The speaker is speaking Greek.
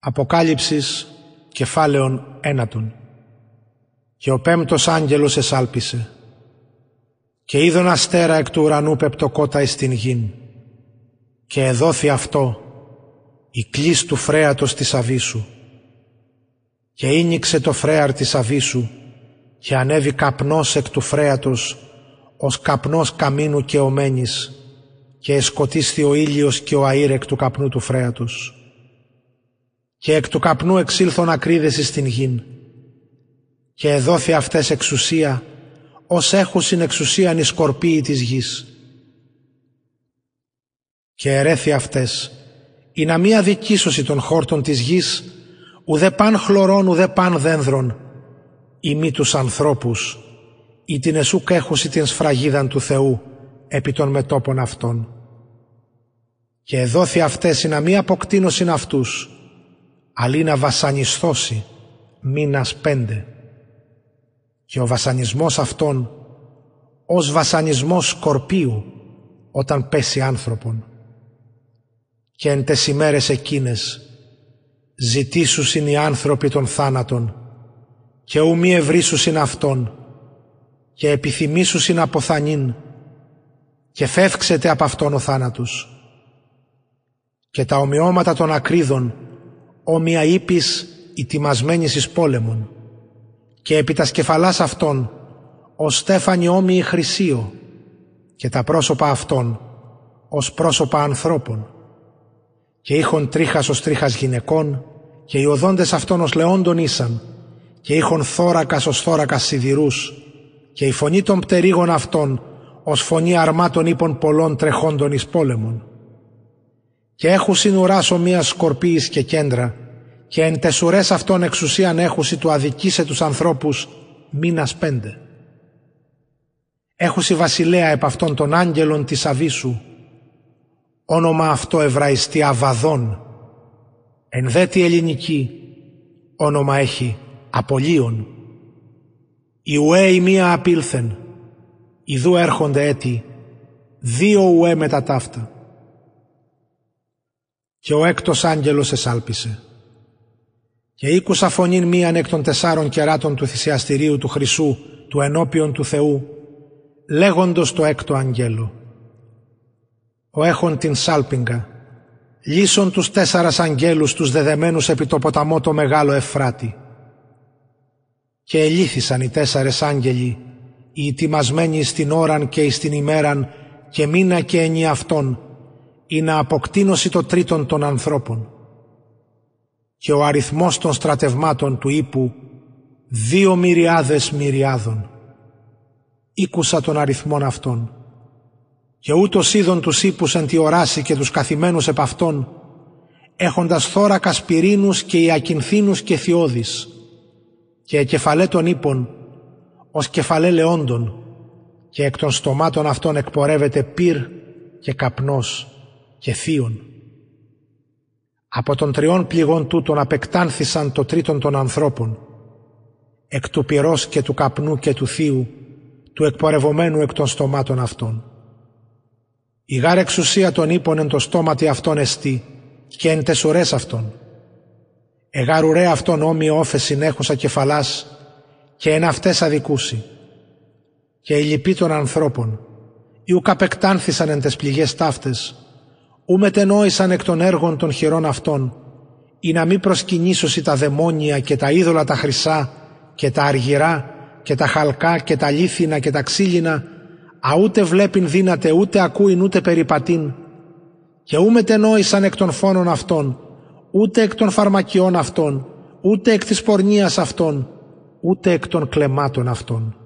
Αποκάλυψης κεφάλαιον ένατον. Και ο πέμπτος άγγελος εσάλπισε. Και είδον αστέρα εκ του ουρανού πεπτοκότα εις την γην. Και εδόθη αυτό η κλίς του φρέατος της αβίσου και ίνιξε το φρέαρ της αβίσου και ανέβη καπνός εκ του φρέατος ως καπνός καμίνου και ομένης και εσκοτίσθη ο ήλιος και ο αήρ εκ του καπνού του φρέατος και εκ του καπνού εξήλθον ακρίδες στην γην. Και εδόθη αυτές εξουσία ως έχουσιν εξουσίαν οι σκορπίοι της γης. Και ερέθη αυτές η να μη αδικήσωση των χόρτων της γης ουδέ παν χλωρών ουδέ παν δένδρων ή μη τους ανθρώπους ή την εσούκ έχουση την σφραγίδαν του Θεού επί των μετόπων αυτών και εδόθη αυτές η να μη αποκτήνωσιν αυτούς αλλή να βασανιστώσει μήνας πέντε. Και ο βασανισμός αυτών ως βασανισμός σκορπίου όταν πέσει άνθρωπον. Και εν τες ημέρες εκείνες ζητήσουσιν οι άνθρωποι των θάνατων και ου μη ευρύσουσιν αυτόν και επιθυμήσουσιν αποθανήν και φεύξετε από αυτόν ο θάνατος. Και τα ομοιώματα των ακρίδων όμοια ύπης ητιμασμένης εις πόλεμον. Και επί τας σκεφαλάς αυτών ως στέφανοι όμοιοι χρυσίο και τα πρόσωπα αυτών ως πρόσωπα ανθρώπων. Και είχον τρίχας ως τρίχας γυναικών και οι οδόντες αυτών ως λεόντων ήσαν και είχον θώρακας ως θώρακας σιδηρούς και η φωνή των πτερίγων αυτών ως φωνή αρμάτων ύπων πολλών τρεχόντων εις πόλεμον και έχουν συνουράσω μία σκορπίης και κέντρα και εν τεσουρές αυτών εξουσίαν έχουσι του αδικήσε τους ανθρώπους μήνας πέντε. Έχουσι βασιλέα επ' αυτών των άγγελων της Αβίσου, όνομα αυτό εβραϊστή Αβαδόν, εν δε τη ελληνική όνομα έχει Απολίων. Η ουέ η μία απήλθεν, ιδού έρχονται έτη, δύο ουέ μετά ταύτα. Και ο έκτος άγγελος εσάλπισε. Και ήκουσα φωνήν μίαν εκ των τεσσάρων κεράτων του θυσιαστηρίου του Χρυσού του ενώπιον του Θεού λέγοντος το έκτο αγγέλο ο έχων την σάλπιγγα. Λύσον τους τέσσαρας αγγέλους τους δεδεμένους επί το ποταμό το μεγάλο Εφράτη. Και ελύθησαν οι τέσσαρες άγγελοι οι ετοιμασμένοι στην ώραν και εις την ημέραν και μήνα και ενι αυτών ή να αποκτήνωση το τρίτον των ανθρώπων. Και ο αριθμός των στρατευμάτων του ύπου δύο μυριάδες μυριάδων. Ήκουσα τον αριθμόν αυτών. Και ούτως είδων τους ύπους εν τη οράση και τους καθημένους επ' αυτών έχοντας θώρακας πυρήνους και ιακυνθήνους και θειώδης και κεφαλέ των ύπων ως κεφαλέ λεόντων και εκ των στομάτων αυτών εκπορεύεται πυρ και καπνός και θείον. Από των τριών πληγών τούτων απεκτάνθησαν το τρίτον των ανθρώπων, εκ του πυρός και του καπνού και του θείου, του εκπορευομένου εκ των στομάτων αυτών. Η γάρ εξουσία των ύπων εν το στόματι αυτών εστί και εν τεσουρές αυτών. Εγάρ ουρέ αυτών όμοιο όφε συνέχουσα κεφαλάς και εν αυτές αδικούσι. Και οι λυποί των ανθρώπων, οι ουκ απεκτάνθησαν εν τες πληγές ταύτες, ου μετενόησαν εκ των έργων των χειρών αυτών, ή να μην προσκυνήσωσι τα δαιμόνια και τα είδωλα τα χρυσά και τα αργυρά και τα χαλκά και τα λίθινα και τα ξύλινα, α ούτε βλέπειν δύναται ούτε ακούειν ούτε περιπατήν, και ου μετενόησαν εκ των φόνων αυτών, ούτε εκ των φαρμακιών αυτών, ούτε εκ της πορνείας αυτών, ούτε εκ των κλεμάτων αυτών.